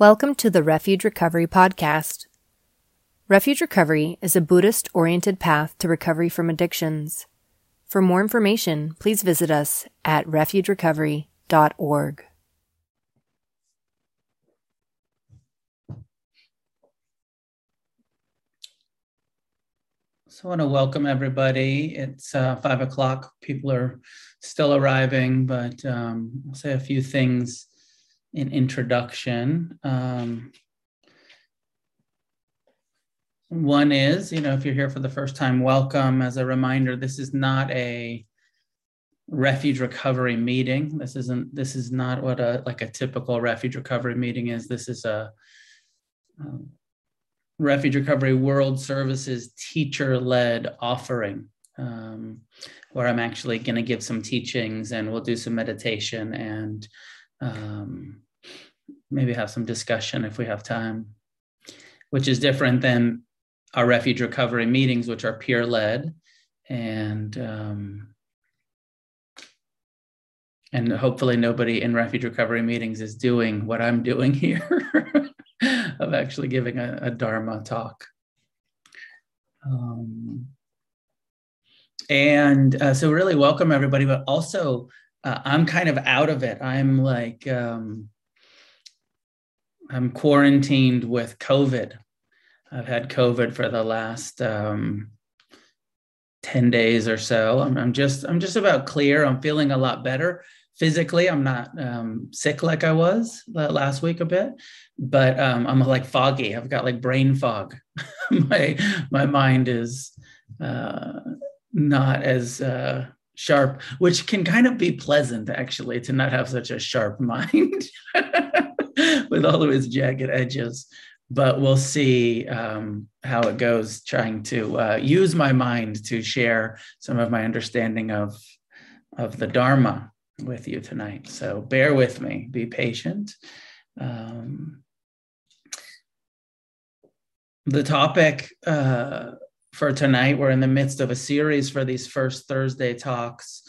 Welcome to the Refuge Recovery Podcast. Refuge Recovery is a Buddhist oriented path to recovery from addictions. For more information, please visit us at refugerecovery.org. So I want to welcome everybody. It's uh, five o'clock. People are still arriving, but um, I'll say a few things in introduction. Um, one is, you know, if you're here for the first time, welcome. As a reminder, this is not a refuge recovery meeting. This isn't. This is not what a like a typical refuge recovery meeting is. This is a um, refuge recovery world services teacher led offering um, where I'm actually going to give some teachings and we'll do some meditation and um, maybe have some discussion if we have time, which is different than our refuge recovery meetings, which are peer led and um, and hopefully nobody in refuge recovery meetings is doing what I'm doing here of actually giving a, a Dharma talk. Um, and uh, so really welcome everybody, but also uh, I'm kind of out of it. I'm like, um, I'm quarantined with COVID. I've had COVID for the last um, 10 days or so. I'm, I'm, just, I'm just about clear. I'm feeling a lot better physically. I'm not um, sick like I was last week a bit, but um, I'm like foggy. I've got like brain fog. my, my mind is uh, not as, uh, sharp, which can kind of be pleasant actually to not have such a sharp mind with all of its jagged edges. But we'll see um, how it goes trying to uh, use my mind to share some of my understanding of, of the Dharma with you tonight. So bear with me, be patient. Um, the topic uh, for tonight. We're in the midst of a series for these first Thursday talks.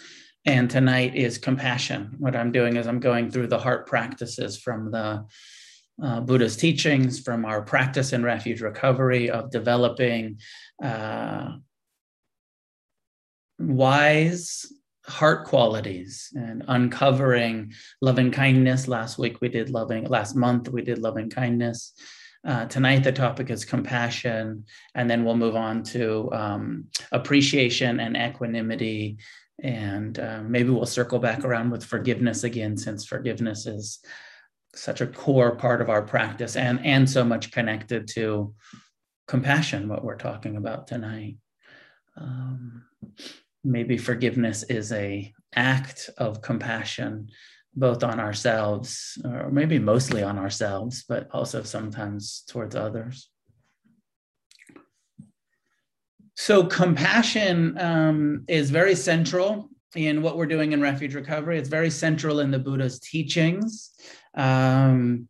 And tonight is compassion. What I'm doing is I'm going through the heart practices from the uh, Buddha's teachings, from our practice in refuge recovery of developing uh, wise heart qualities and uncovering loving kindness. Last week we did loving, last month we did loving kindness. Uh, tonight, the topic is compassion, and then we'll move on to um, appreciation and equanimity. And uh, maybe we'll circle back around with forgiveness again, since forgiveness is such a core part of our practice and, and so much connected to compassion, what we're talking about tonight. Um, maybe forgiveness is a act of compassion both on ourselves, or maybe mostly on ourselves, but also sometimes towards others. So, compassion um, is very central in what we're doing in refuge recovery. It's very central in the Buddha's teachings. Um,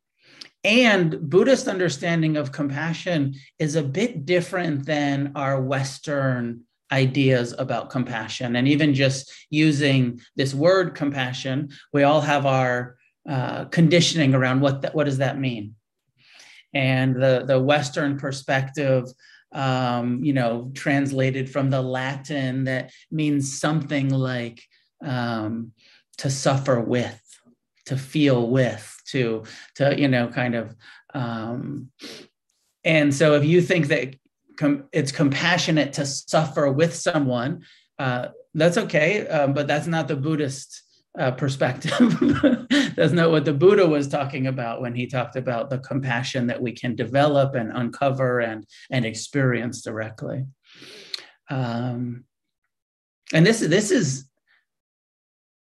and Buddhist understanding of compassion is a bit different than our Western ideas about compassion and even just using this word compassion we all have our uh, conditioning around what what does that mean and the the western perspective um, you know translated from the latin that means something like um, to suffer with to feel with to to you know kind of um, and so if you think that com- it's compassionate to suffer with someone, uh, that's okay. Um, but that's not the Buddhist uh, perspective. that's not what the Buddha was talking about when he talked about the compassion that we can develop and uncover and and experience directly. Um, and this this is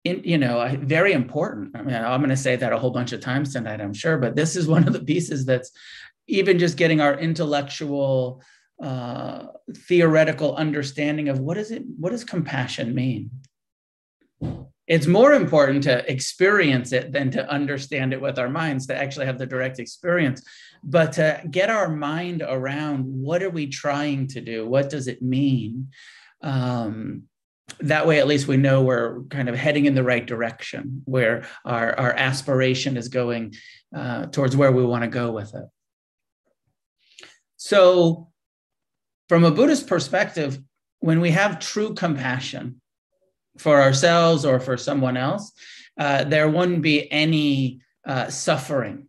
in, you know very important i mean i'm going to say that a whole bunch of times tonight i'm sure but this is one of the pieces that's even just getting our intellectual uh, theoretical understanding of what is it what does compassion mean it's more important to experience it than to understand it with our minds to actually have the direct experience. But to get our mind around what are we trying to do? What does it mean? Um, that way at least we know we're kind of heading in the right direction where our, our aspiration is going uh, towards where we want to go with it. So from a buddhist perspective when we have true compassion for ourselves or for someone else uh, there wouldn't be any uh, suffering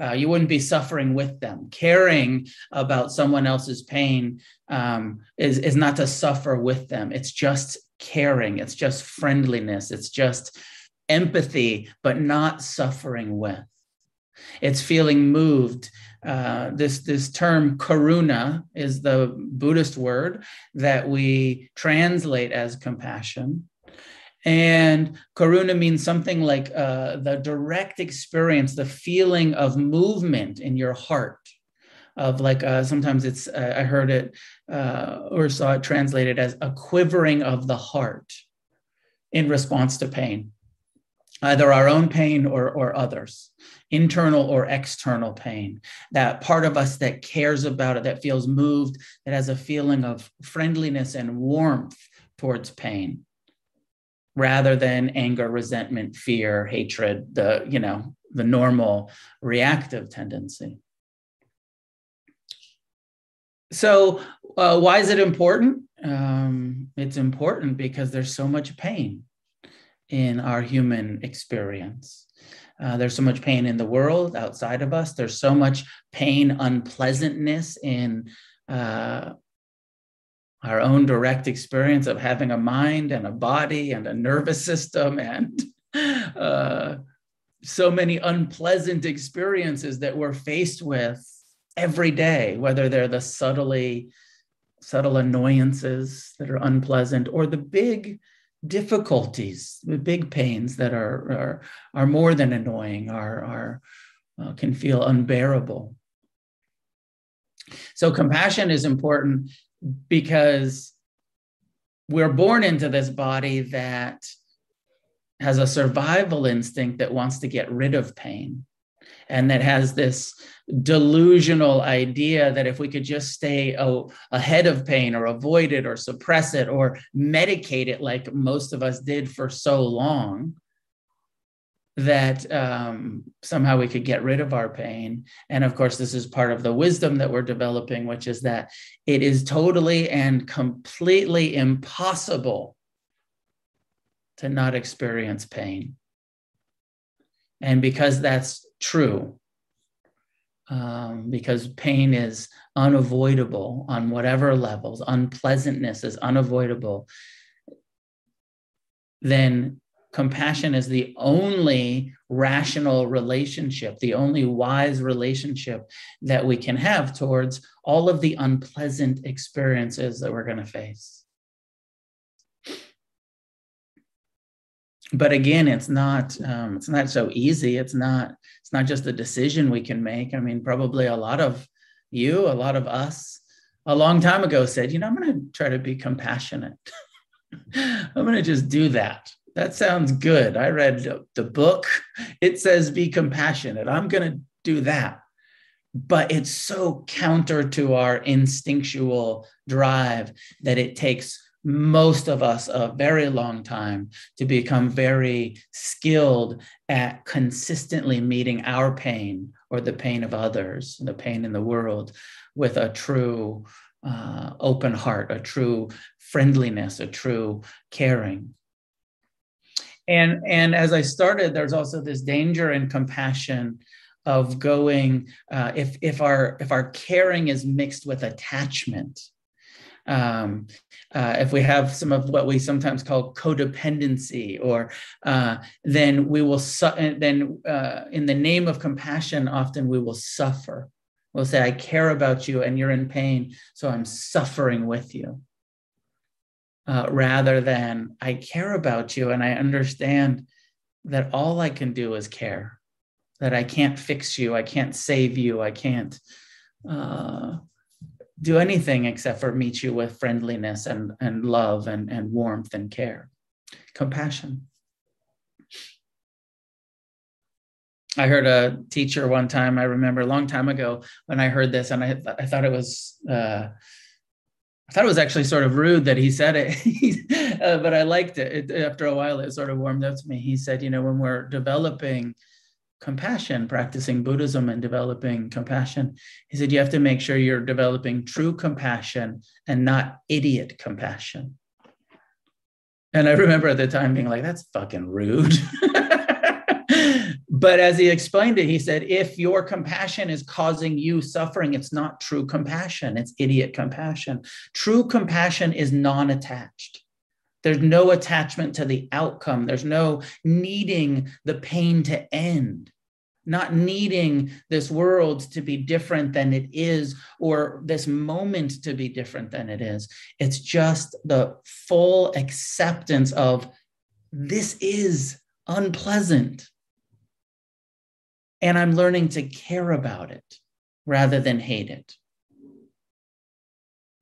uh, you wouldn't be suffering with them. Caring about someone else's pain um, is, is not to suffer with them. It's just caring, it's just friendliness, it's just empathy, but not suffering with. It's feeling moved. Uh, this, this term karuna is the Buddhist word that we translate as compassion. And karuna means something like uh, the direct experience, the feeling of movement in your heart. Of like uh, sometimes it's uh, I heard it uh, or saw it translated as a quivering of the heart in response to pain, either our own pain or or others, internal or external pain. That part of us that cares about it, that feels moved, that has a feeling of friendliness and warmth towards pain rather than anger, resentment, fear, hatred, the, you know, the normal reactive tendency. So, uh, why is it important? Um, it's important because there's so much pain in our human experience. Uh, there's so much pain in the world outside of us. There's so much pain, unpleasantness in uh, our own direct experience of having a mind and a body and a nervous system and uh, so many unpleasant experiences that we're faced with every day, whether they're the subtly subtle annoyances that are unpleasant or the big difficulties, the big pains that are are, are more than annoying, are, are uh, can feel unbearable. So compassion is important because we're born into this body that has a survival instinct that wants to get rid of pain and that has this delusional idea that if we could just stay oh, ahead of pain or avoid it or suppress it or medicate it like most of us did for so long that um, somehow we could get rid of our pain. And of course, this is part of the wisdom that we're developing, which is that it is totally and completely impossible to not experience pain. And because that's true, um, because pain is unavoidable on whatever levels, unpleasantness is unavoidable, then compassion is the only rational relationship, the only wise relationship that we can have towards all of the unpleasant experiences that we're going to face. But again, it's not um, it's not so easy. It's not it's not just a decision we can make. I mean, probably a lot of you, a lot of us, a long time ago said, you know, I'm going to try to be compassionate. I'm going to just do that that sounds good. I read the book. It says be compassionate. I'm going to do that. But it's so counter to our instinctual drive that it takes most of us a very long time to become very skilled at consistently meeting our pain or the pain of others, the pain in the world, with a true uh, open heart, a true friendliness, a true caring. And and as i started there's also this danger and compassion of going uh, if if our if our caring is mixed with attachment um, uh, if we have some of what we sometimes call codependency or uh, then we will su- then uh, in the name of compassion often we will suffer. We'll say i care about you and you're in pain so i'm suffering with you. Uh, rather than I care about you and I understand that all I can do is care, that I can't fix you, I can't save you, I can't uh, do anything except for meet you with friendliness and, and love and, and warmth and care, compassion. I heard a teacher one time, I remember a long time ago when I heard this, and I, I thought it was. Uh, I thought it was actually sort of rude that he said it, uh, but I liked it. it. After a while, it sort of warmed up to me. He said, you know, when we're developing compassion, practicing Buddhism and developing compassion, he said, you have to make sure you're developing true compassion and not idiot compassion. And I remember at the time being like, that's fucking rude. but as he explained it, he said, if your compassion is causing you suffering, it's not true compassion, it's idiot compassion. True compassion is non attached. There's no attachment to the outcome, there's no needing the pain to end. Not needing this world to be different than it is, or this moment to be different than it is. It's just the full acceptance of this is unpleasant and I'm learning to care about it rather than hate it.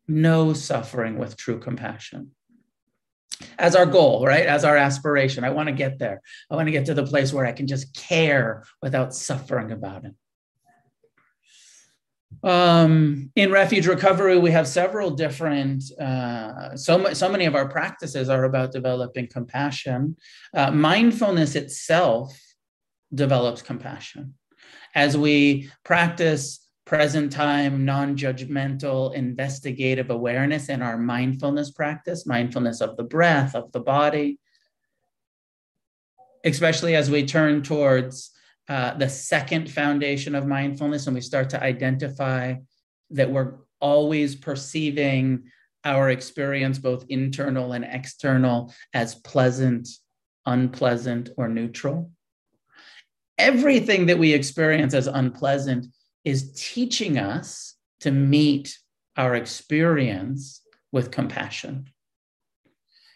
No suffering with true compassion. As our goal, right? As our aspiration. I want to get there. I want to get to the place where I can just care without suffering about it. Um, in refuge recovery, we have several different, uh, so, so many of our practices are about developing compassion. Uh, mindfulness itself develops compassion. As we practice present time, non judgmental, investigative awareness in our mindfulness practice, mindfulness of the breath, of the body, especially as we turn towards uh, the second foundation of mindfulness and we start to identify that we're always perceiving our experience, both internal and external, as pleasant, unpleasant, or neutral. Everything that we experience as unpleasant is teaching us to meet our experience with compassion.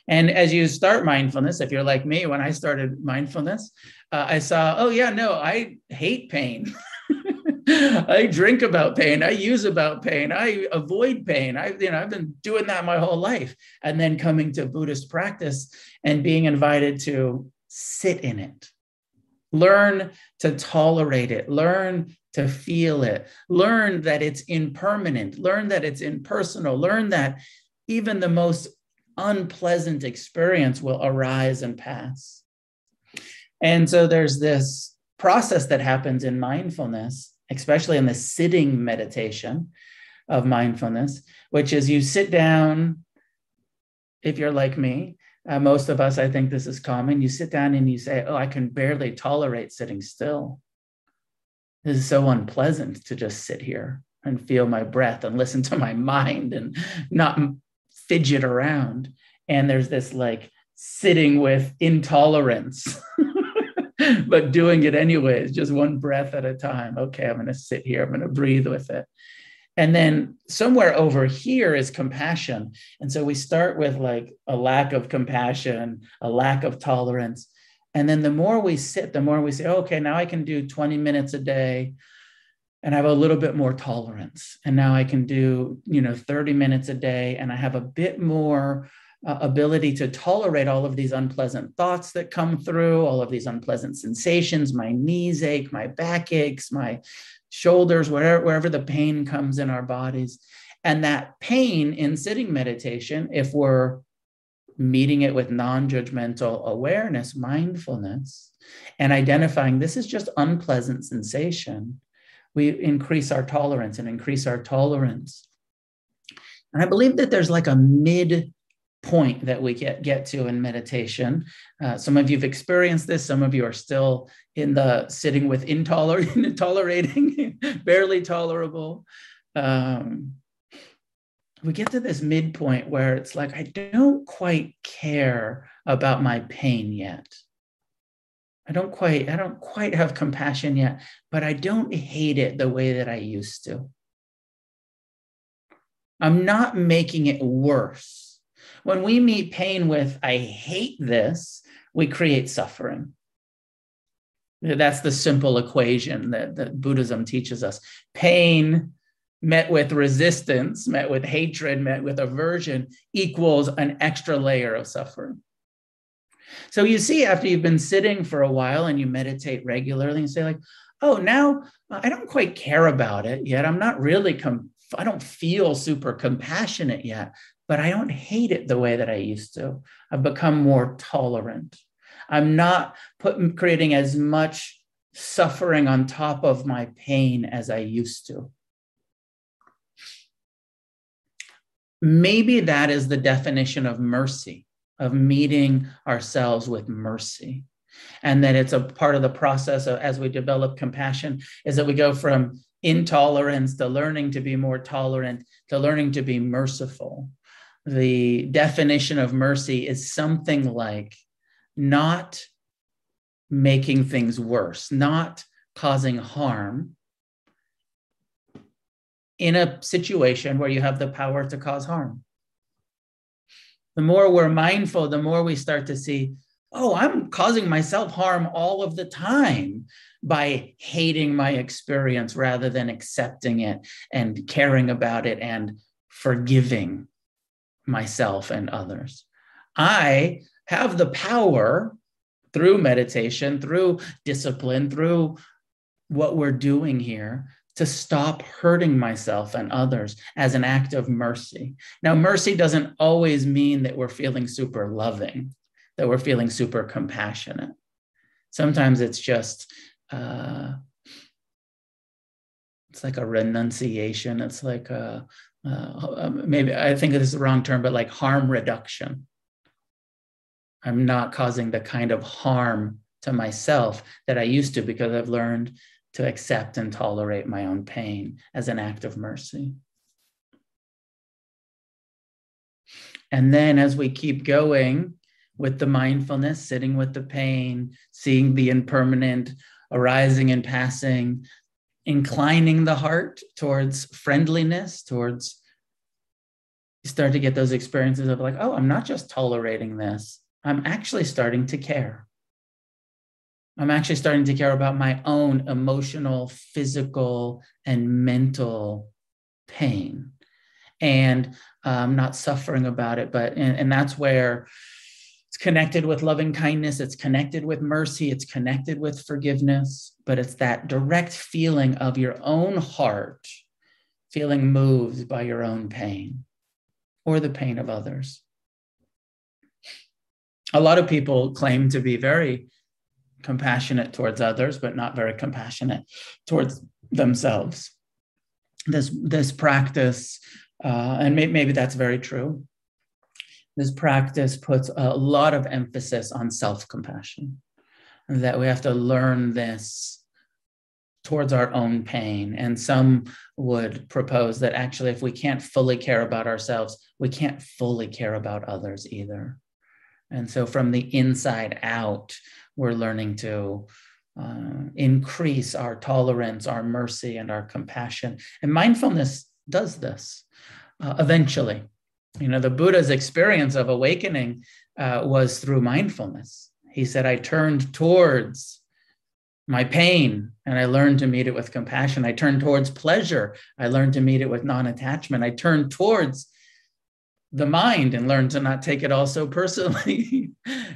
And as you start mindfulness, if you're like me, when I started mindfulness, uh, I saw, oh, yeah, no, I hate pain. I drink about pain. I use about pain. I avoid pain. I, you know, I've been doing that my whole life. And then coming to Buddhist practice and being invited to sit in it, Learn to tolerate it. Learn to feel it. Learn that it's impermanent. Learn that it's impersonal. Learn that even the most unpleasant experience will arise and pass. And so there's this process that happens in mindfulness, especially in the sitting meditation of mindfulness, which is you sit down, if you're like me, uh, most of us, I think this is common. You sit down and you say, Oh, I can barely tolerate sitting still. This is so unpleasant to just sit here and feel my breath and listen to my mind and not fidget around. And there's this like sitting with intolerance, but doing it anyways, just one breath at a time. Okay, I'm going to sit here, I'm going to breathe with it. And then somewhere over here is compassion. And so we start with like a lack of compassion, a lack of tolerance. And then the more we sit, the more we say, okay, now I can do 20 minutes a day and I have a little bit more tolerance. And now I can do, you know, 30 minutes a day and I have a bit more uh, ability to tolerate all of these unpleasant thoughts that come through, all of these unpleasant sensations. My knees ache, my back aches, my shoulders, wherever, wherever the pain comes in our bodies. And that pain in sitting meditation, if we're meeting it with non judgmental awareness, mindfulness, and identifying this is just unpleasant sensation, we increase our tolerance and increase our tolerance. And I believe that there's like a mid point that we get get to in meditation. Uh, some of you've experienced this. Some of you are still in the sitting with intolerant, tolerating, barely tolerable. Um, we get to this midpoint where it's like I don't quite care about my pain yet. I don't quite I don't quite have compassion yet, but I don't hate it the way that I used to. I'm not making it worse when we meet pain with, I hate this, we create suffering. That's the simple equation that, that Buddhism teaches us. Pain met with resistance, met with hatred, met with aversion equals an extra layer of suffering. So you see, after you've been sitting for a while and you meditate regularly and say, like, oh, now I don't quite care about it yet. I'm not really com- I don't feel super compassionate yet, but I don't hate it the way that I used to. I've become more tolerant. I'm not put, creating as much suffering on top of my pain as I used to. Maybe that is the definition of mercy, of meeting ourselves with mercy. And that it's a part of the process of, as we develop compassion, is that we go from intolerance to learning to be more tolerant to learning to be merciful. The definition of mercy is something like not making things worse, not causing harm in a situation where you have the power to cause harm. The more we're mindful, the more we start to see, oh, I'm causing myself harm all of the time by hating my experience rather than accepting it and caring about it and forgiving myself and others. I have the power through meditation, through discipline, through what we're doing here to stop hurting myself and others as an act of mercy. Now, mercy doesn't always mean that we're feeling super loving, that we're feeling super compassionate. Sometimes it's just, uh, it's like a renunciation. It's like a, uh, maybe I think this is the wrong term, but like harm reduction. I'm not causing the kind of harm to myself that I used to because I've learned to accept and tolerate my own pain as an act of mercy. And then as we keep going with the mindfulness, sitting with the pain, seeing the impermanent arising and passing, inclining the heart towards friendliness, towards you start to get those experiences of like, oh, I'm not just tolerating this, I'm actually starting to care. I'm actually starting to care about my own emotional, physical, and mental pain. And I'm um, not suffering about it, but, and, and that's where it's connected with loving kindness, it's connected with mercy, it's connected with forgiveness, but it's that direct feeling of your own heart feeling moved by your own pain or the pain of others a lot of people claim to be very compassionate towards others, but not very compassionate towards themselves. This this practice, uh, and may, maybe that's very true. This practice puts a lot of emphasis on self compassion, that we have to learn this towards our own pain. And some would propose that actually, if we can't fully care about ourselves, we can't fully care about others either. And so from the inside out, we're learning to uh, increase our tolerance, our mercy, and our compassion. And mindfulness does this uh, eventually. You know, the Buddha's experience of awakening uh, was through mindfulness. He said, I turned towards my pain and I learned to meet it with compassion. I turned towards pleasure. I learned to meet it with non attachment. I turned towards the mind and learned to not take it all so personally.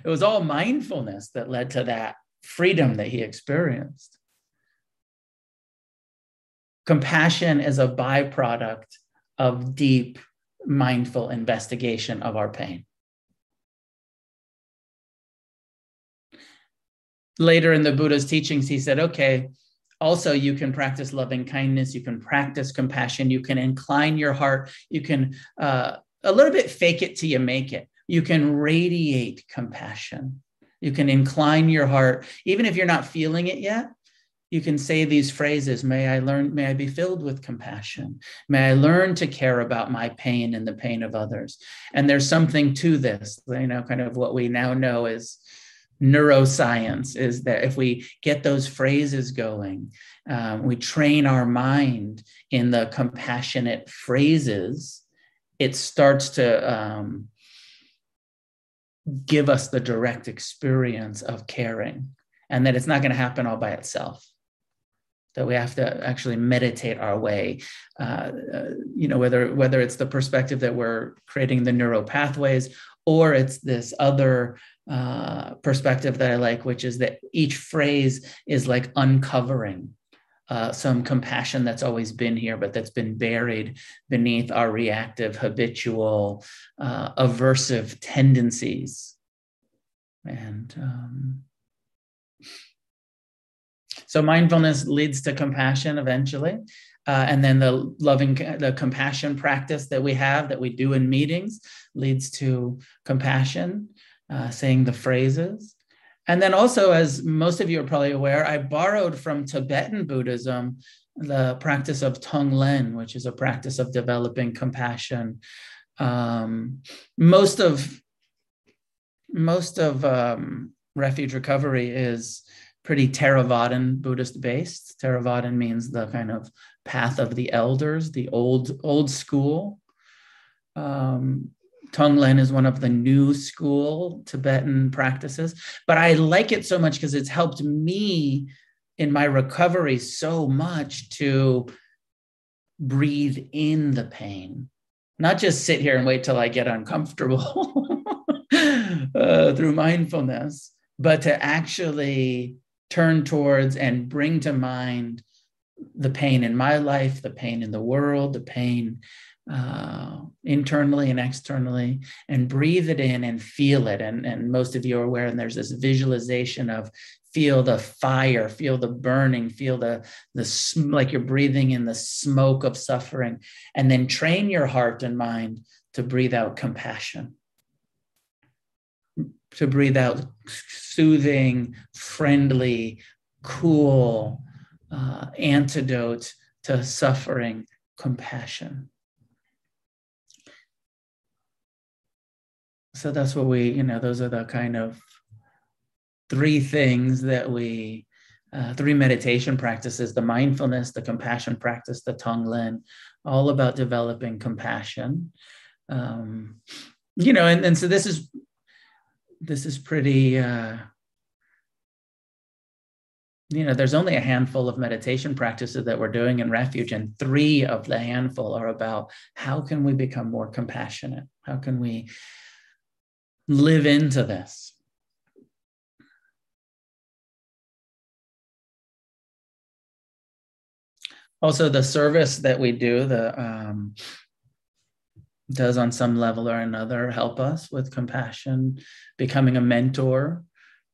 it was all mindfulness that led to that freedom that he experienced. Compassion is a byproduct of deep, mindful investigation of our pain. Later in the Buddha's teachings, he said, okay, also you can practice loving kindness you can practice compassion you can incline your heart you can uh, a little bit fake it till you make it. You can radiate compassion. You can incline your heart, even if you're not feeling it yet. You can say these phrases May I learn, may I be filled with compassion. May I learn to care about my pain and the pain of others. And there's something to this, you know, kind of what we now know is neuroscience is that if we get those phrases going, um, we train our mind in the compassionate phrases it starts to um, give us the direct experience of caring and that it's not going to happen all by itself. That we have to actually meditate our way uh, uh, you know whether whether it's the perspective that we're creating the neural pathways or it's this other uh, perspective that i like which is that each phrase is like uncovering uh, some compassion that's always been here, but that's been buried beneath our reactive, habitual, uh, aversive tendencies. And um, so mindfulness leads to compassion eventually. Uh, and then the loving, the compassion practice that we have that we do in meetings leads to compassion, uh, saying the phrases. And then also, as most of you are probably aware, I borrowed from Tibetan Buddhism the practice of Tonglen, which is a practice of developing compassion. Um, most of most of um, refuge recovery is pretty Theravadan Buddhist based. Theravadan means the kind of path of the elders, the old old school. Um, Tonglen is one of the new school Tibetan practices, but I like it so much because it's helped me in my recovery so much to breathe in the pain, not just sit here and wait till I get uncomfortable uh, through mindfulness, but to actually turn towards and bring to mind the pain in my life, the pain in the world, the pain uh, internally and externally, and breathe it in and feel it. And, and most of you are aware, and there's this visualization of feel the fire, feel the burning, feel the, the like you're breathing in the smoke of suffering, and then train your heart and mind to breathe out compassion to breathe out soothing, friendly, cool uh, antidote to suffering, compassion. So that's what we, you know, those are the kind of three things that we, uh, three meditation practices the mindfulness, the compassion practice, the Tonglen, all about developing compassion. Um, you know, and, and so this is this is pretty uh, you know there's only a handful of meditation practices that we're doing in refuge and three of the handful are about how can we become more compassionate how can we live into this. Also the service that we do the um, does on some level or another help us with compassion, becoming a mentor,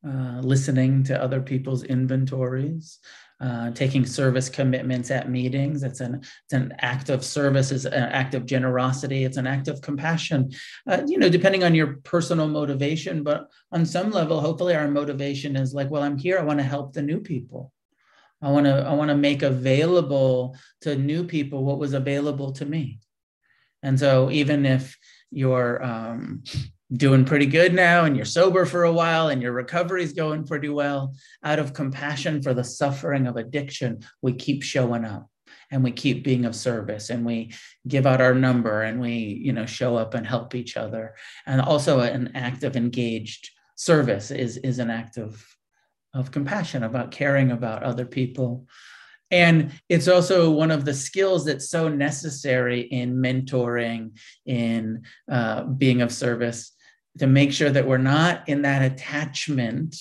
uh, listening to other people's inventories, uh, taking service commitments at meetings. It's an, it's an act of service, it's an act of generosity, it's an act of compassion, uh, you know, depending on your personal motivation. But on some level, hopefully our motivation is like, well, I'm here, I want to help the new people. I want to I want to make available to new people what was available to me. And so even if you're um, doing pretty good now and you're sober for a while and your recovery is going pretty well, out of compassion for the suffering of addiction, we keep showing up and we keep being of service and we give out our number and we you know show up and help each other. And also an act of engaged service is is an act of of compassion about caring about other people. And it's also one of the skills that's so necessary in mentoring in uh, being of service to make sure that we're not in that attachment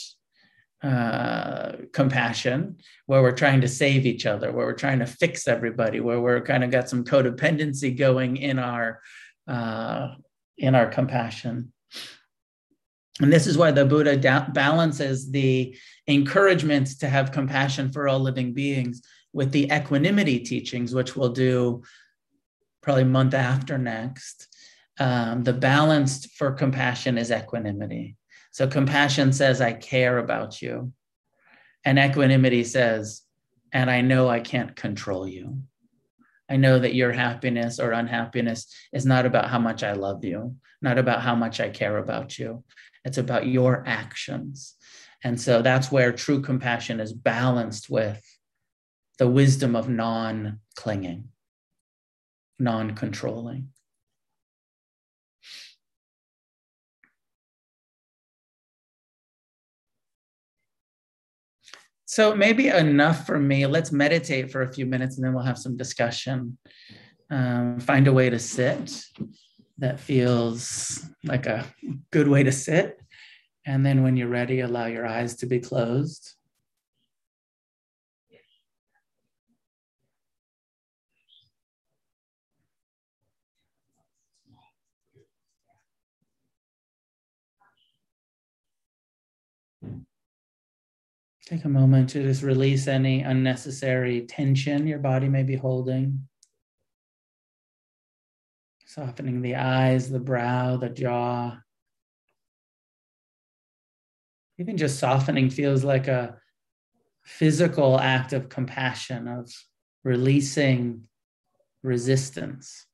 uh, compassion where we're trying to save each other where we're trying to fix everybody where we're kind of got some codependency going in our uh, in our compassion. And this is why the buddha da- balances the encouragement to have compassion for all living beings with the equanimity teachings, which we'll do probably month after next, um, the balance for compassion is equanimity. So compassion says, I care about you. And equanimity says, and I know I can't control you. I know that your happiness or unhappiness is not about how much I love you, not about how much I care about you. It's about your actions. And so that's where true compassion is balanced with the wisdom of non clinging, non controlling. So maybe enough for me. Let's meditate for a few minutes and then we'll have some discussion. Um, find a way to sit that feels like a good way to sit. And then when you're ready, allow your eyes to be closed. Take a moment to just release any unnecessary tension your body may be holding. Softening the eyes, the brow, the jaw. Even just softening feels like a physical act of compassion, of releasing resistance.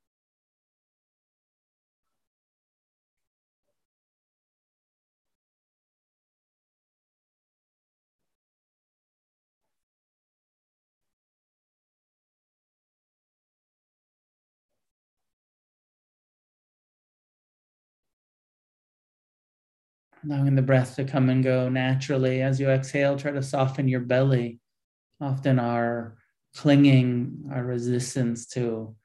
Allowing the breath to come and go naturally. As you exhale, try to soften your belly. Often our clinging, our resistance to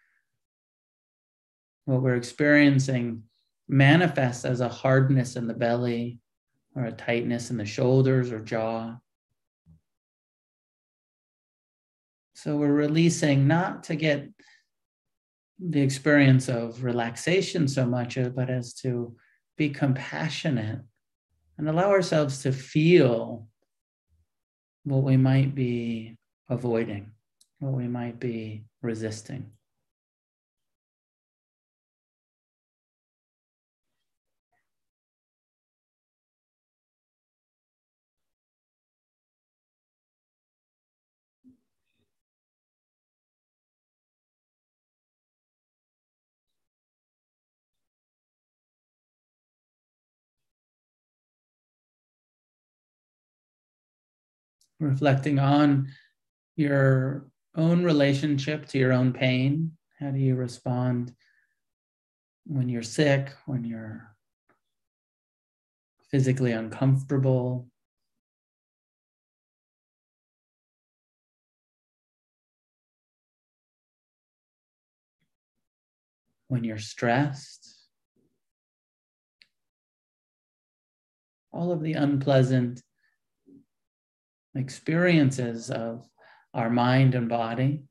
what we're experiencing manifests as a hardness in the belly or a tightness in the shoulders or jaw. So we're releasing not to get the experience of relaxation so much, but as to be compassionate and allow ourselves to feel what we might be avoiding, what we might be resisting. Reflecting on your own relationship to your own pain. How do you respond when you're sick, when you're physically uncomfortable? When you're stressed? All of the unpleasant experiences of our mind and body.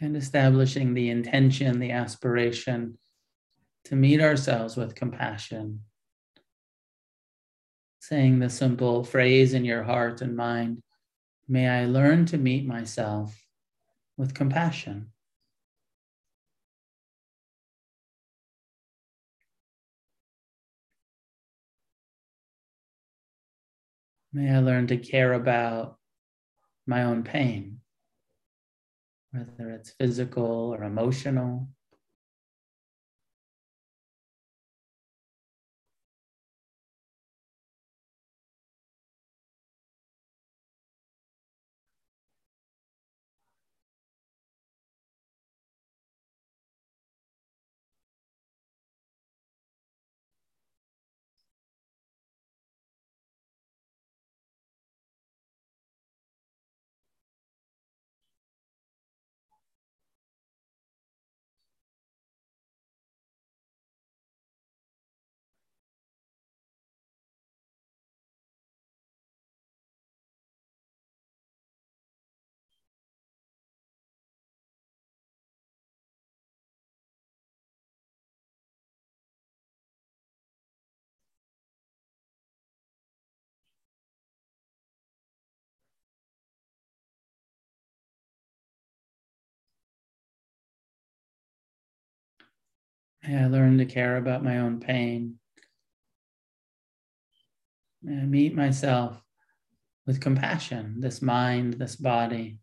And establishing the intention, the aspiration to meet ourselves with compassion. Saying the simple phrase in your heart and mind May I learn to meet myself with compassion. May I learn to care about my own pain, whether it's physical or emotional. I learn to care about my own pain. I meet myself with compassion, this mind, this body.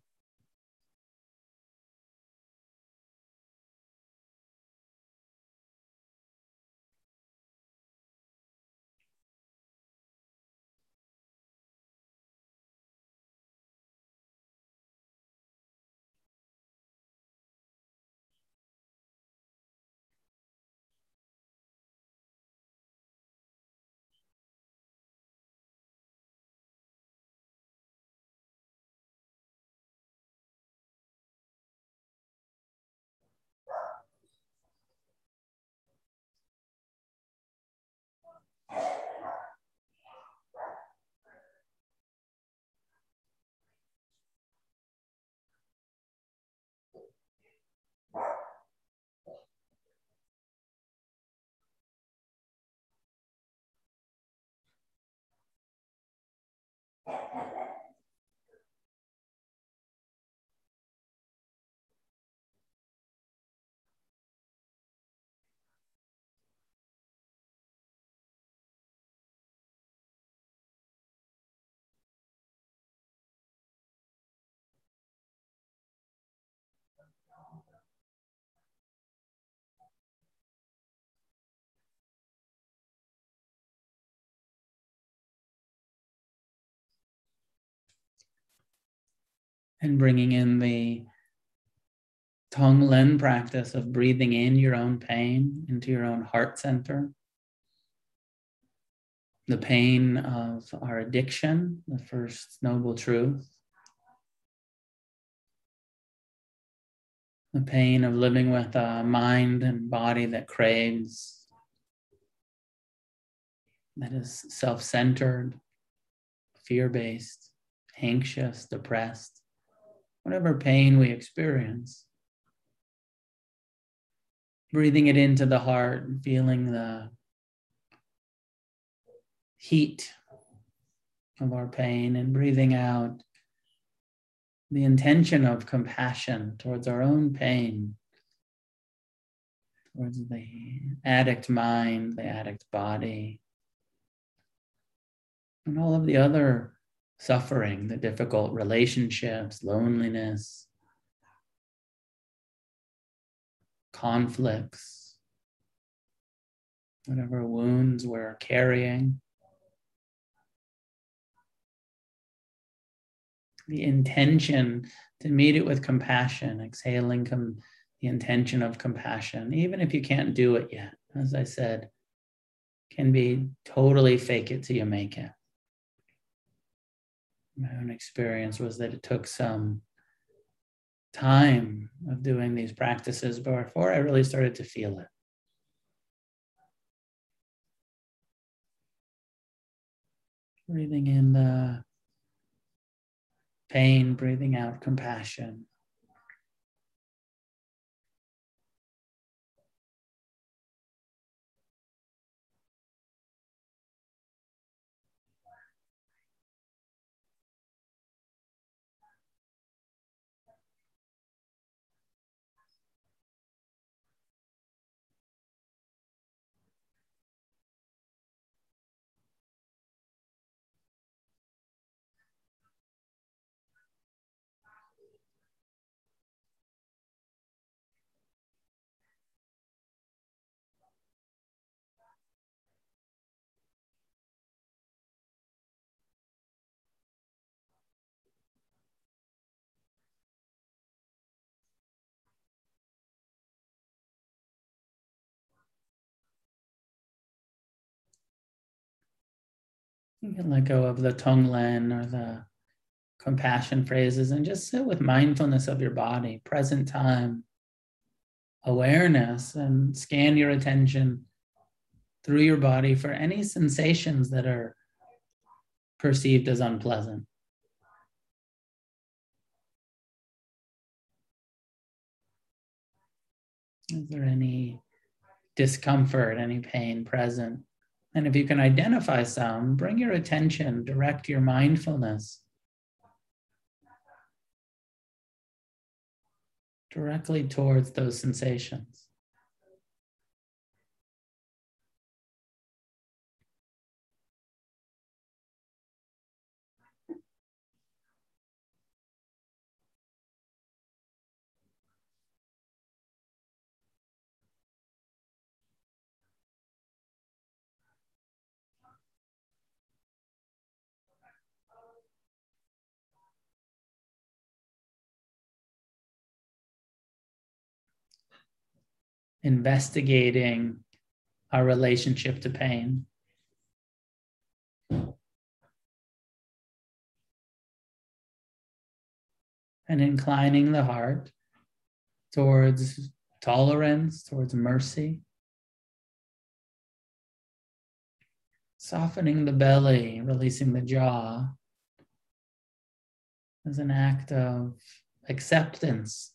And bringing in the Tonglen practice of breathing in your own pain into your own heart center. The pain of our addiction, the first noble truth. The pain of living with a mind and body that craves, that is self centered, fear based, anxious, depressed, whatever pain we experience. Breathing it into the heart feeling the heat of our pain and breathing out the intention of compassion towards our own pain, towards the addict mind, the addict body, and all of the other suffering, the difficult relationships, loneliness, conflicts, whatever wounds we're carrying. The intention to meet it with compassion, exhaling com- the intention of compassion, even if you can't do it yet, as I said, can be totally fake it till you make it. My own experience was that it took some time of doing these practices before I really started to feel it. Breathing in the pain, breathing out compassion. You can let go of the Tonglen or the compassion phrases and just sit with mindfulness of your body, present time, awareness, and scan your attention through your body for any sensations that are perceived as unpleasant. Is there any discomfort, any pain present? And if you can identify some, bring your attention, direct your mindfulness directly towards those sensations. Investigating our relationship to pain. And inclining the heart towards tolerance, towards mercy. Softening the belly, releasing the jaw as an act of acceptance,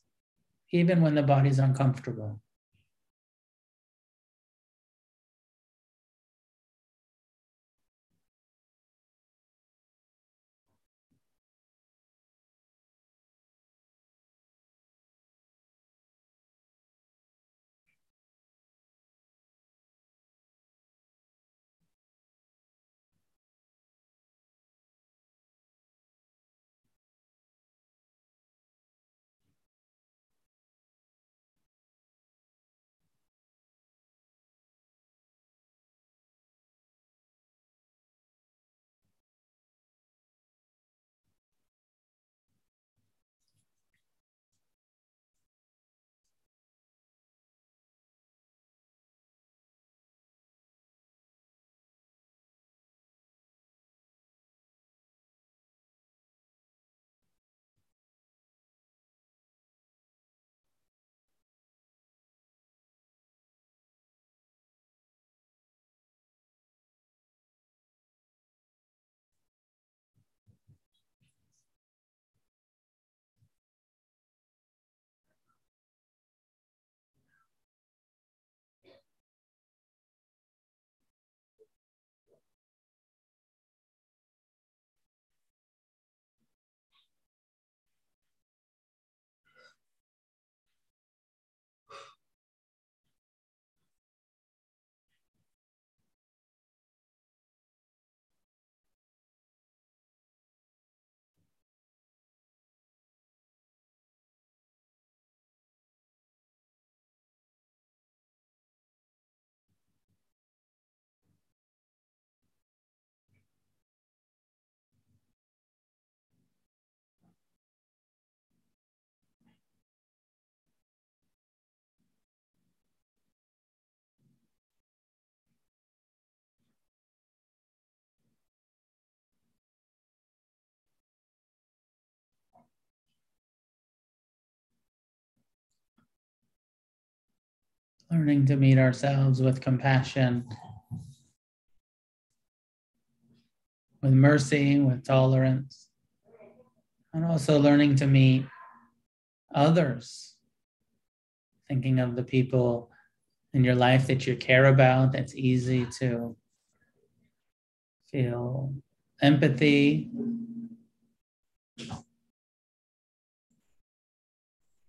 even when the body's uncomfortable. Learning to meet ourselves with compassion, with mercy, with tolerance, and also learning to meet others, thinking of the people in your life that you care about, that's easy to feel empathy.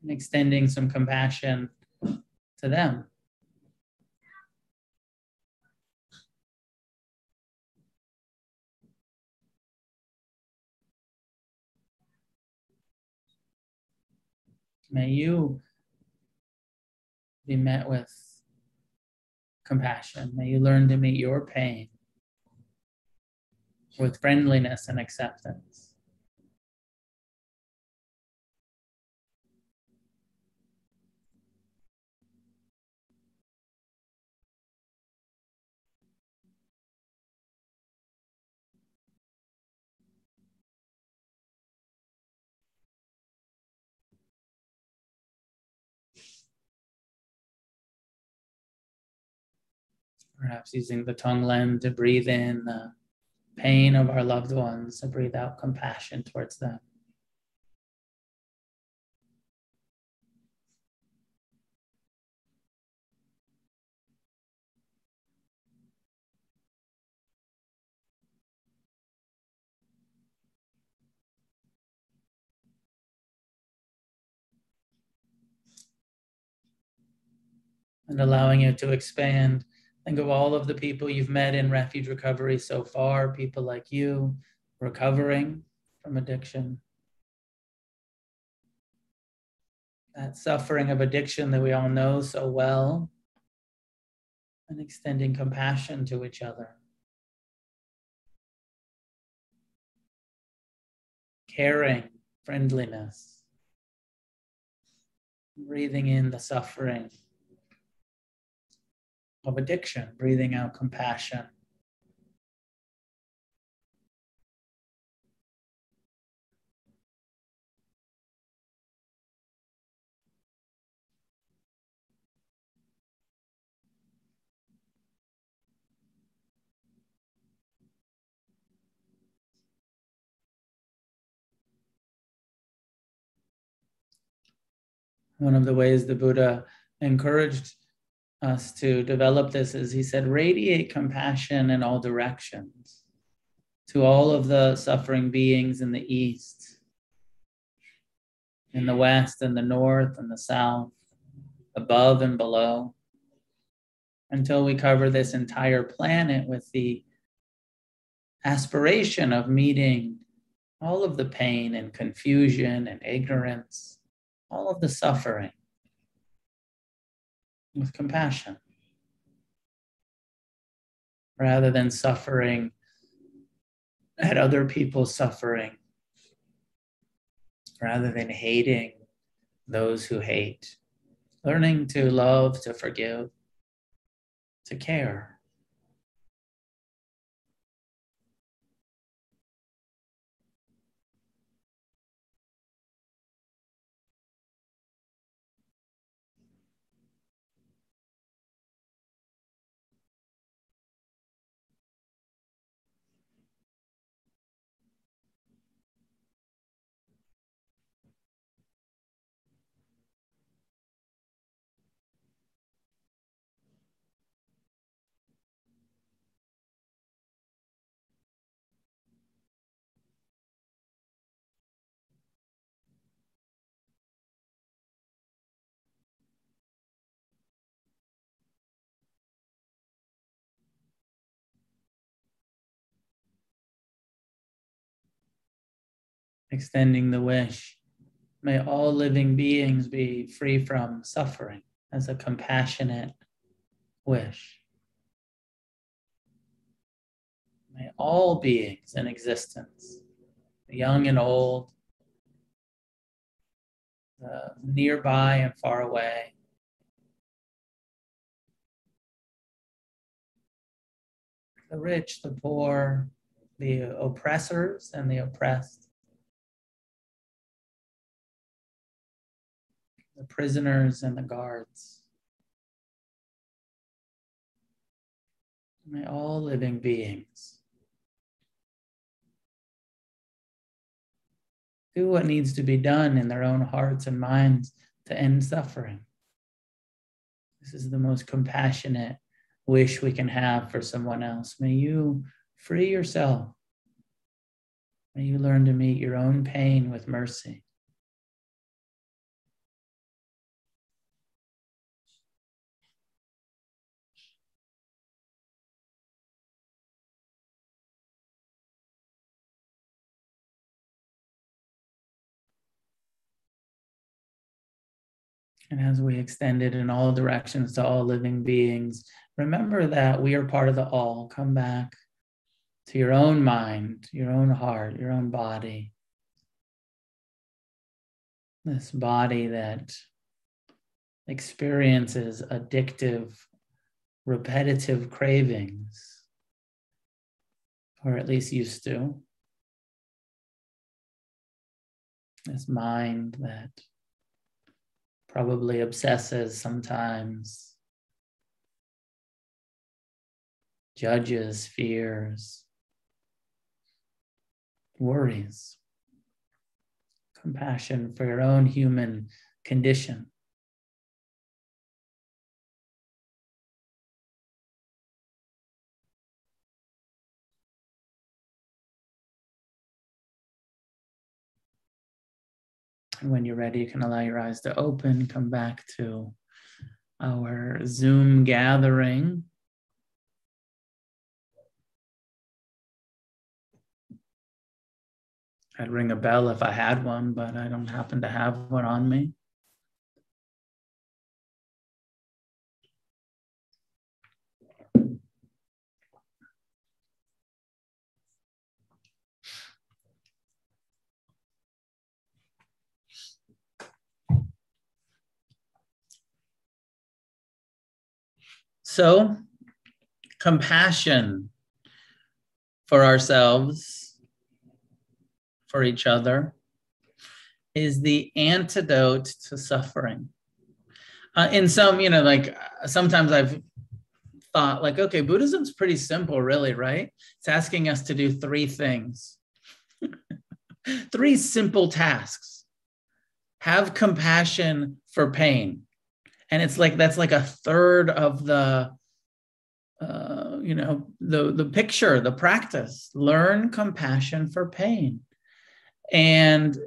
And extending some compassion to them. May you be met with compassion. May you learn to meet your pain with friendliness and acceptance. Perhaps using the Tonglen to breathe in the pain of our loved ones and breathe out compassion towards them. and allowing it to expand Think of all of the people you've met in refuge recovery so far, people like you recovering from addiction. That suffering of addiction that we all know so well, and extending compassion to each other. Caring, friendliness, breathing in the suffering of addiction, breathing out compassion. One of the ways the Buddha encouraged us to develop this is he said, radiate compassion in all directions to all of the suffering beings in the east, in the west, in the north, and the south, above and below, until we cover this entire planet with the aspiration of meeting all of the pain and confusion and ignorance, all of the suffering with compassion rather than suffering at other people's suffering, rather than hating those who hate, learning to love, to forgive, to care. Extending the wish. May all living beings be free from suffering as a compassionate wish. May all beings in existence, the young and old, nearby and far away, the rich, the poor, the oppressors, and the oppressed the prisoners and the guards. May all living beings do what needs to be done in their own hearts and minds to end suffering. This is the most compassionate wish we can have for someone else. May you free yourself. May you learn to meet your own pain with mercy. And as we extend it in all directions to all living beings, remember that we are part of the all. Come back to your own mind, your own heart, your own body. This body that experiences addictive, repetitive cravings, or at least used to. This mind that probably obsesses sometimes, judges, fears, worries, compassion for your own human condition. And when you're ready, you can allow your eyes to open, come back to our Zoom gathering. I'd ring a bell if I had one, but I don't happen to have one on me. So, compassion for ourselves, for each other, is the antidote to suffering. Uh, in some, you know, like sometimes I've thought, like, okay, Buddhism's pretty simple, really, right? It's asking us to do three things, three simple tasks. Have compassion for pain and it's like that's like a third of the uh, you know the the picture the practice. Learn compassion for pain. And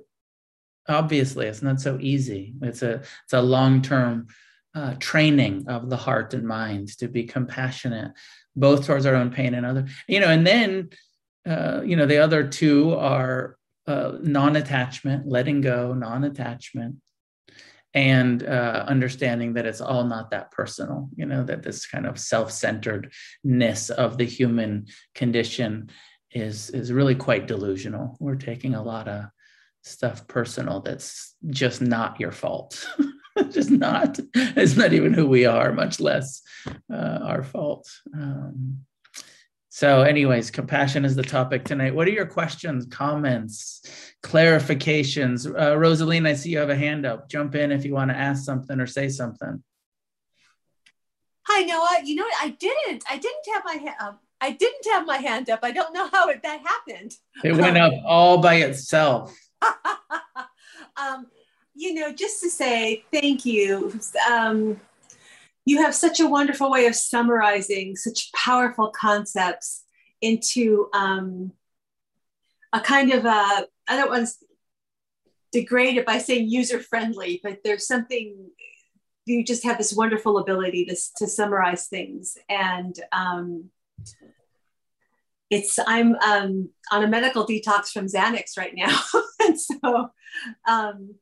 obviously it's not so easy. It's a it's a long-term uh, training of the heart and mind to be compassionate both towards our own pain and other you know and then uh, you know the other two are uh, non-attachment letting go non-attachment and uh, understanding that it's all not that personal you know that this kind of self-centeredness of the human condition is is really quite delusional. We're taking a lot of stuff personal that's just not your fault. Just not it's not even who we are much less uh, our fault. Um, so, anyways, compassion is the topic tonight. What are your questions, comments, clarifications? Uh, Rosaline, I see you have a hand up. Jump in if you want to ask something or say something. Hi, Noah. You know what? I didn't. I didn't have my hand. Um, I didn't have my hand up. I don't know how it, that happened. It went up all by itself. um, you know, just to say thank you. Um, you have such a wonderful way of summarizing such powerful concepts into um, a kind of a i don't want to degrade it by saying user friendly but there's something you just have this wonderful ability to, to summarize things. And um, it's i'm um, on a medical detox from xanax right now. And so um,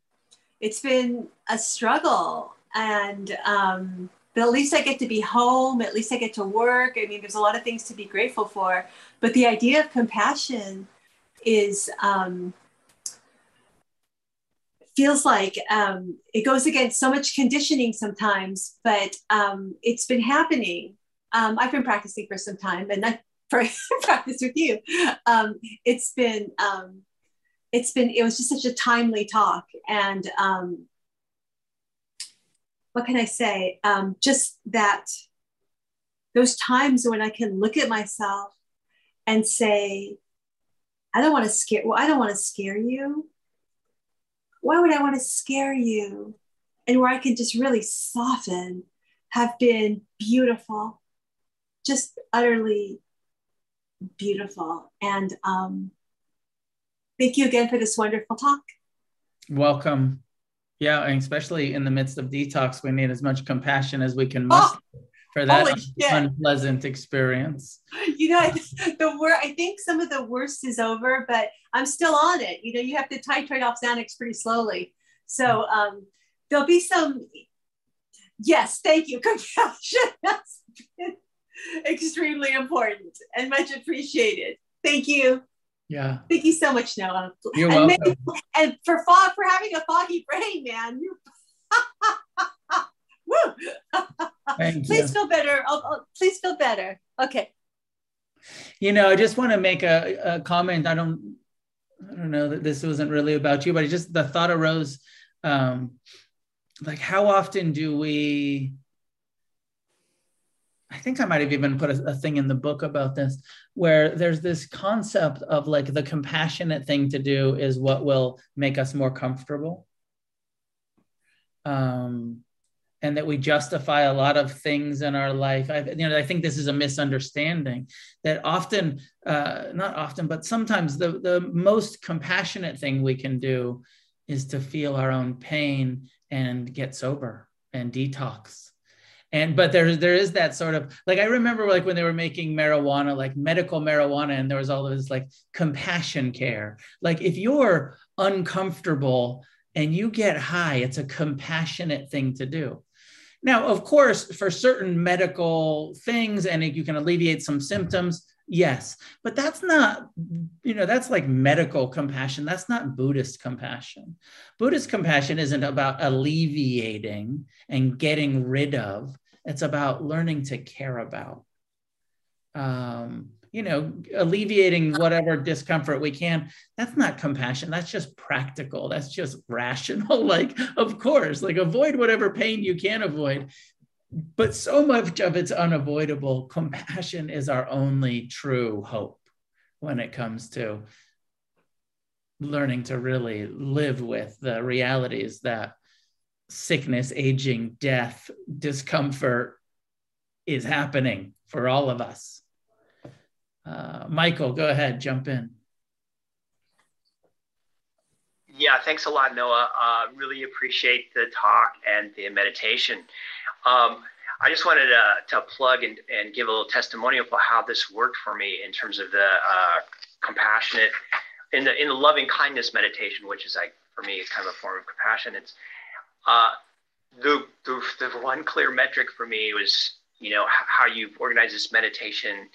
it's been a struggle. And um, but at least I get to be home. At least I get to work. I mean, there's a lot of things to be grateful for. But the idea of compassion is um, feels like um, it goes against so much conditioning sometimes, but um, it's been happening. Um, I've been practicing for some time, and I practice with you. Um, it's been um, it's been it was just such a timely talk, and um, what can I say? Um, just that those times when I can look at myself and say, I don't want to scare, well, I don't want to scare you. Why would I want to scare you? And where I can just really soften, have been beautiful, just utterly beautiful. And um, thank you again for this wonderful talk. Welcome. Yeah, and especially in the midst of detox, we need as much compassion as we can muster. Oh for that unpleasant experience. You know, the wor- I think some of the worst is over, but I'm still on it. You know, you have to titrate off Xanax pretty slowly. So um, there'll be some. Yes, thank you. Compassion has been extremely important and much appreciated. Thank you. Yeah. Thank you so much, Noah. You're and welcome. Maybe, and for fog for having a foggy brain, man. Woo! Thank please you. feel better. I'll, I'll, please feel better. Okay. You know, I just want to make a, a, comment. I don't, I don't know that this wasn't really about you, but just the thought arose, um, like how often do we? I think I might have even put a, a thing in the book about this, where there's this concept of like the compassionate thing to do is what will make us more comfortable. Um, and that we justify a lot of things in our life. I, you know, I think this is a misunderstanding that often, uh, not often, but sometimes the, the most compassionate thing we can do is to feel our own pain and get sober and detox. And but there, there is that sort of like I remember like when they were making marijuana, like medical marijuana, and there was all this like compassion care. Like if you're uncomfortable and you get high, it's a compassionate thing to do now, of course, for certain medical things, and you can alleviate some symptoms, yes, but that's not, you know, that's like medical compassion. That's not Buddhist compassion. Buddhist compassion isn't about alleviating and getting rid of, it's about learning to care about. Um, you know, alleviating whatever discomfort we can. That's not compassion. That's just practical. That's just rational. like, of course, like avoid whatever pain you can avoid. But so much of it's unavoidable. Compassion is our only true hope when it comes to learning to really live with the realities that sickness, aging, death, discomfort is happening for all of us. Uh, Michael, go ahead, jump in. Yeah, thanks a lot, Noah. Uh, really appreciate the talk and the meditation. Um, I just wanted to, to plug and, and, give a little testimonial for how this worked for me in terms of the uh, compassionate, in the in the loving kindness meditation, which is like for me, it's kind of a form of compassion. It's uh, the, the the one clear metric for me was you know how you organize this meditation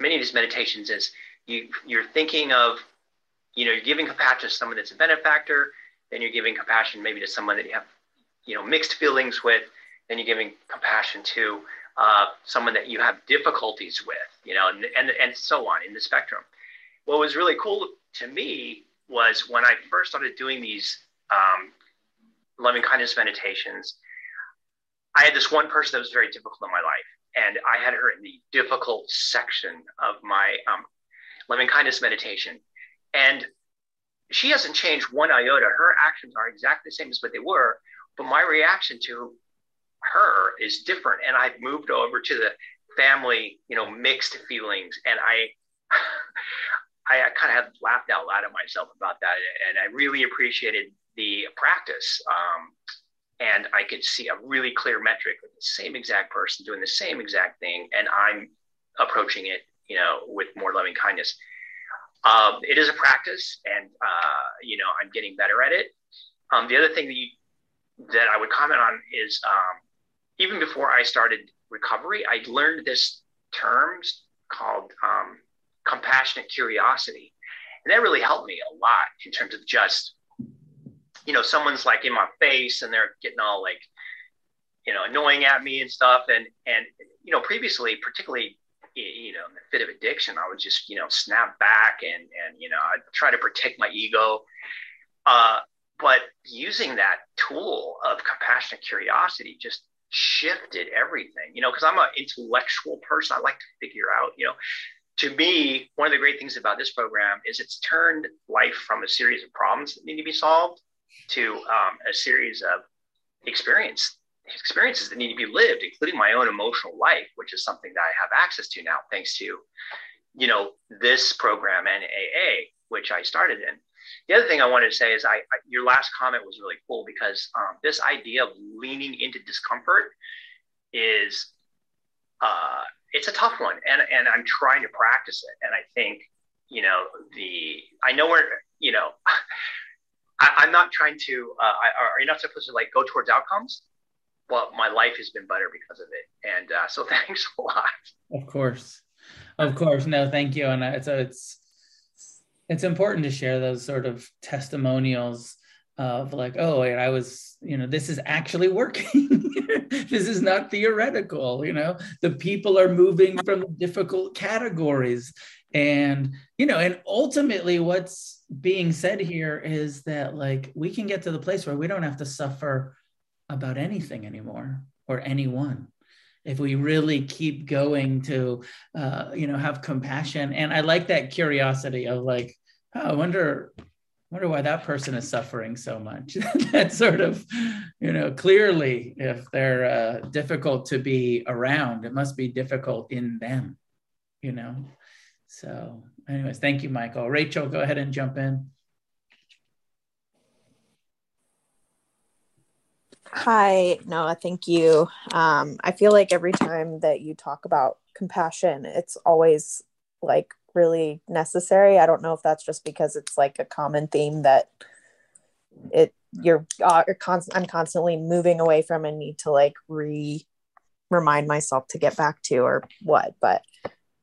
many of these meditations is you you're thinking of you know you're giving compassion to someone that's a benefactor then you're giving compassion maybe to someone that you have you know mixed feelings with then you're giving compassion to uh, someone that you have difficulties with you know and, and and so on in the spectrum. What was really cool to me was when i first started doing these um, loving kindness meditations i had this one person that was very difficult in my life and I had her in the difficult section of my um, loving kindness meditation. And she hasn't changed one iota. Her actions are exactly the same as what they were, but my reaction to her is different. And I've moved over to the family, you know, mixed feelings. And I, I kind of have laughed out loud at myself about that. And I really appreciated the practice. Um, and I could see a really clear metric with the same exact person doing the same exact thing, and I'm approaching it, you know, with more loving kindness. Um, it is a practice, and uh, you know, I'm getting better at it. Um, the other thing that you that I would comment on is um, even before I started recovery, I learned this term called um, compassionate curiosity, and that really helped me a lot in terms of just you know, someone's like in my face and they're getting all like, you know, annoying at me and stuff. And, and, you know, previously, particularly, you know, in the fit of addiction, I would just, you know, snap back and, and, you know, I'd try to protect my ego. Uh, but using that tool of compassionate curiosity just shifted everything, you know, because I'm an intellectual person. I like to figure out, you know, to me, one of the great things about this program is it's turned life from a series of problems that need to be solved to um, a series of experience experiences that need to be lived, including my own emotional life, which is something that I have access to now, thanks to, you know, this program and AA, which I started in. The other thing I wanted to say is I, I your last comment was really cool because um, this idea of leaning into discomfort is uh, it's a tough one, and and I'm trying to practice it. And I think you know the I know where you know I, am not trying to. Uh, I, are you not supposed to like go towards outcomes? Well, my life has been better because of it, and uh, so thanks a lot. Of course, of course. No, thank you, and it's it's it's important to share those sort of testimonials of like, oh, wait, I was, you know, this is actually working. this is not theoretical. You know, the people are moving from difficult categories, and you know, and ultimately, what's being said here is that like we can get to the place where we don't have to suffer about anything anymore or anyone. If we really keep going to uh, you know have compassion. And i like that curiosity of like oh, i wonder wonder why that person is suffering so much. That sort of you know clearly if they're uh, difficult to be around it must be difficult in them you know so anyways thank you michael rachel go ahead and jump in Hi, Noah. Thank you. Um, I feel like every time that you talk about compassion, it's always like really necessary. I don't know if that's just because it's like a common theme that it you're, uh, you're const- I'm constantly moving away from and need to like re remind myself to get back to or what. But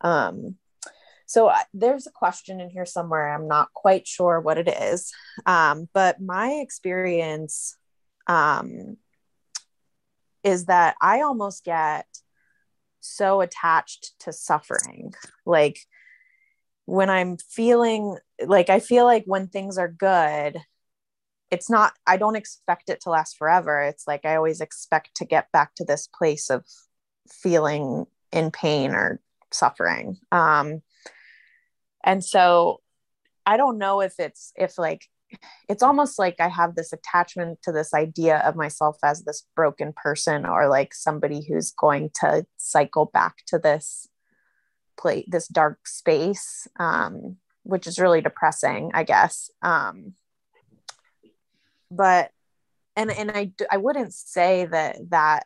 um, so uh, there's a question in here somewhere. I'm not quite sure what it is. Um, but my experience um, is that I almost get so attached to suffering. Like when I'm feeling like I feel like when things are good, it's not, I don't expect it to last forever. It's like I always expect to get back to this place of feeling in pain or suffering. Um, and so I don't know if it's, if like it's almost like I have this attachment to this idea of myself as this broken person or like somebody who's going to cycle back to this place, this dark space, um, which is really depressing, I guess. Um, but, and, and I, I wouldn't say that that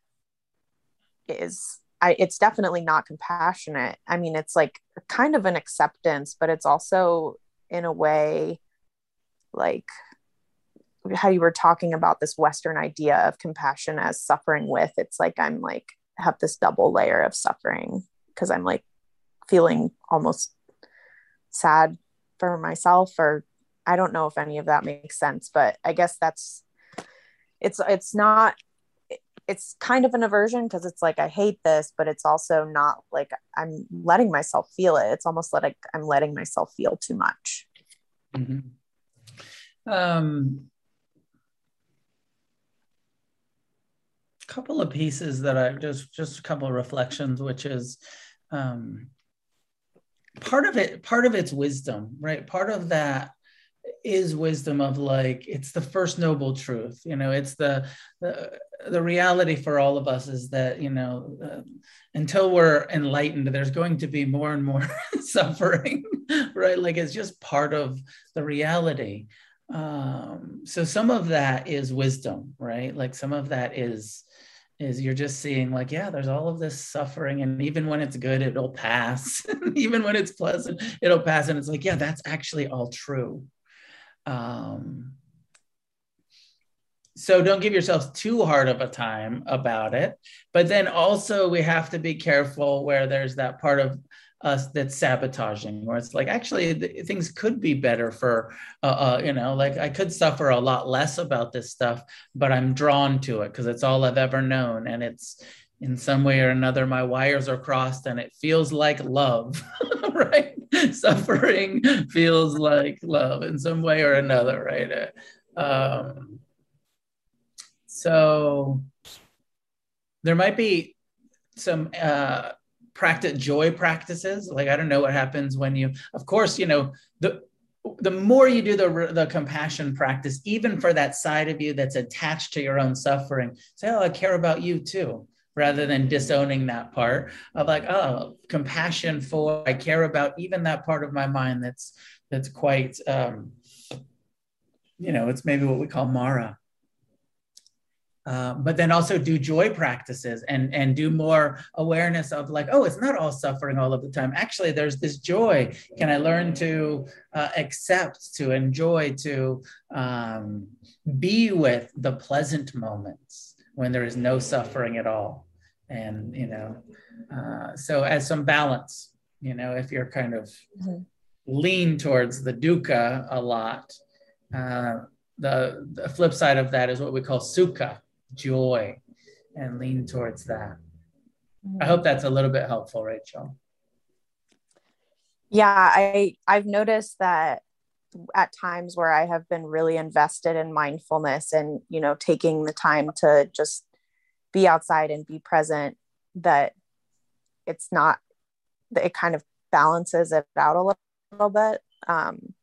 is, I, it's definitely not compassionate. I mean, it's like kind of an acceptance, but it's also in a way, like how you were talking about this western idea of compassion as suffering with it's like i'm like have this double layer of suffering because i'm like feeling almost sad for myself or i don't know if any of that makes sense but i guess that's it's it's not it's kind of an aversion because it's like i hate this but it's also not like i'm letting myself feel it it's almost like i'm letting myself feel too much mm-hmm. Um, couple of pieces that I just just a couple of reflections, which is um, part of it. Part of it's wisdom, right? Part of that is wisdom of like it's the first noble truth you know it's the the, the reality for all of us is that you know uh, until we're enlightened there's going to be more and more suffering right? Like it's just part of the reality. Um, so some of that is wisdom right? Like some of that is is you're just seeing like yeah there's all of this suffering and even when it's good it'll pass. Even when it's pleasant it'll pass. And it's like yeah that's actually all true um, so don't give yourselves too hard of a time about it. But then also we have to be careful where there's that part of us that's sabotaging where it's like actually th- things could be better for uh, uh, you know like i could suffer a lot less about this stuff but i'm drawn to it because it's all i've ever known. And it's in some way or another my wires are crossed and it feels like love right? Suffering feels like love in some way or another right? Um, so there might be some uh, practice joy practices. Like I don't know what happens when you, of course, you know the the more you do the, the compassion practice, even for that side of you that's attached to your own suffering, say, Oh, I care about you too, rather than disowning that part of like, Oh, compassion for, I care about even that part of my mind that's, that's quite, um, you know, it's maybe what we call Mara. Uh, but then also do joy practices and and do more awareness of like oh it's not all suffering all of the time. Actually there's this joy. Can i learn to uh, accept to enjoy to um, be with the pleasant moments when there is no suffering at all and you know uh, so as some balance you know if you're kind of mm-hmm. lean towards the dukkha a lot uh, the, the flip side of that is what we call sukha joy and lean towards that. I hope that's a little bit helpful, Rachel. Yeah, I I've noticed that at times where I have been really invested in mindfulness and you know taking the time to just be outside and be present that it's not it kind of balances it out a little, little bit um,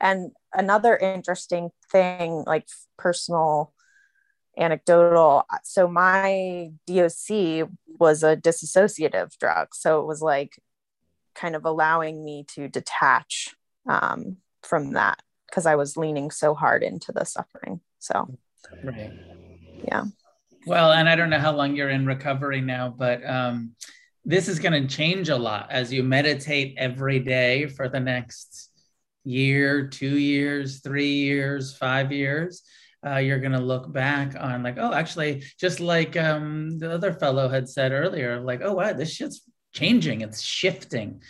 and another interesting thing like personal anecdotal. So my DOC was a dissociative drug. So it was like kind of allowing me to detach um, from that because I was leaning so hard into the suffering. So, right. yeah. Well, and I don't know how long you're in recovery now, but um, this is going to change a lot as you meditate every day for the next year, two years, three years, five years uh, you're going to look back on like, oh, actually, just like um, the other fellow had said earlier, like, oh, wow, this shit's changing, it's shifting.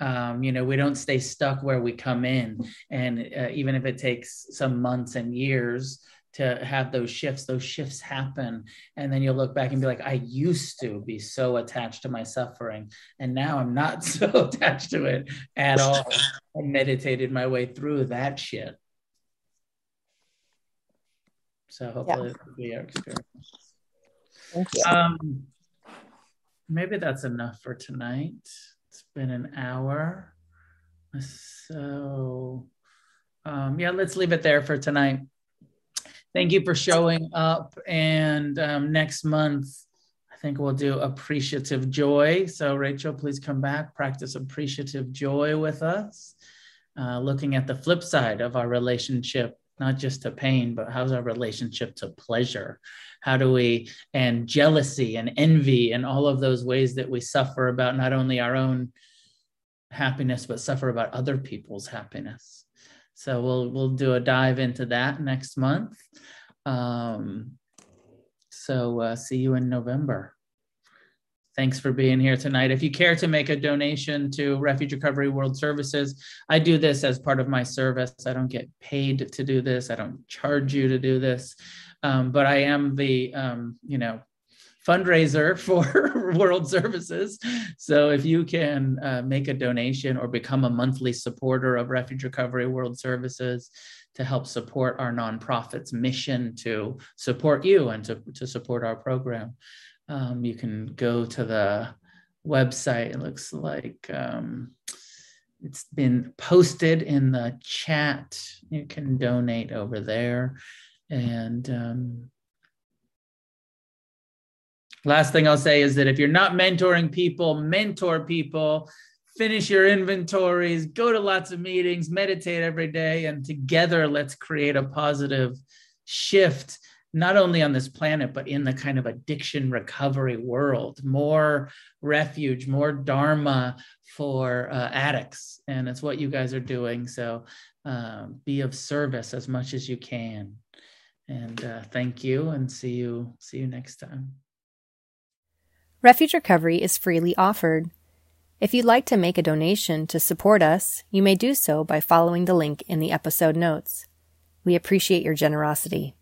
Um, you know, we don't stay stuck where we come in. And uh, even if it takes some months and years to have those shifts, those shifts happen. And then you'll look back and be like, I used to be so attached to my suffering. And now I'm not so attached to it at all. I meditated my way through that shit. So hopefully yeah. be our experience. Thank you. Um, maybe that's enough for tonight. Been an hour. So um, yeah, let's leave it there for tonight. Thank you for showing up. And um, next month, I think we'll do appreciative joy. So, Rachel, please come back, practice appreciative joy with us, uh, looking at the flip side of our relationship not just to pain, but how's our relationship to pleasure? How do we, and jealousy and envy and all of those ways that we suffer about not only our own happiness, but suffer about other people's happiness. So we'll we'll do a dive into that next month. Um, so uh, see you in November. Thanks for being here tonight. If you care to make a donation to Refuge Recovery World Services, I do this as part of my service. I don't get paid to do this. I don't charge you to do this, um, but I am the um, you know fundraiser for World Services. So if you can uh, make a donation or become a monthly supporter of Refuge Recovery World Services to help support our nonprofit's mission to support you and to, to support our program um, you can go to the website. It looks like um, it's been posted in the chat. You can donate over there. And um, last thing I'll say is that if you're not mentoring people, mentor people. Finish your inventories, go to lots of meetings, meditate every day, and together let's create a positive shift not only on this planet, but in the kind of addiction recovery world, more refuge, more Dharma for uh, addicts. And it's what you guys are doing. So um, be of service as much as you can. And uh, thank you and see you, see you next time. Refuge Recovery is freely offered. If you'd like to make a donation to support us, you may do so by following the link in the episode notes. We appreciate your generosity.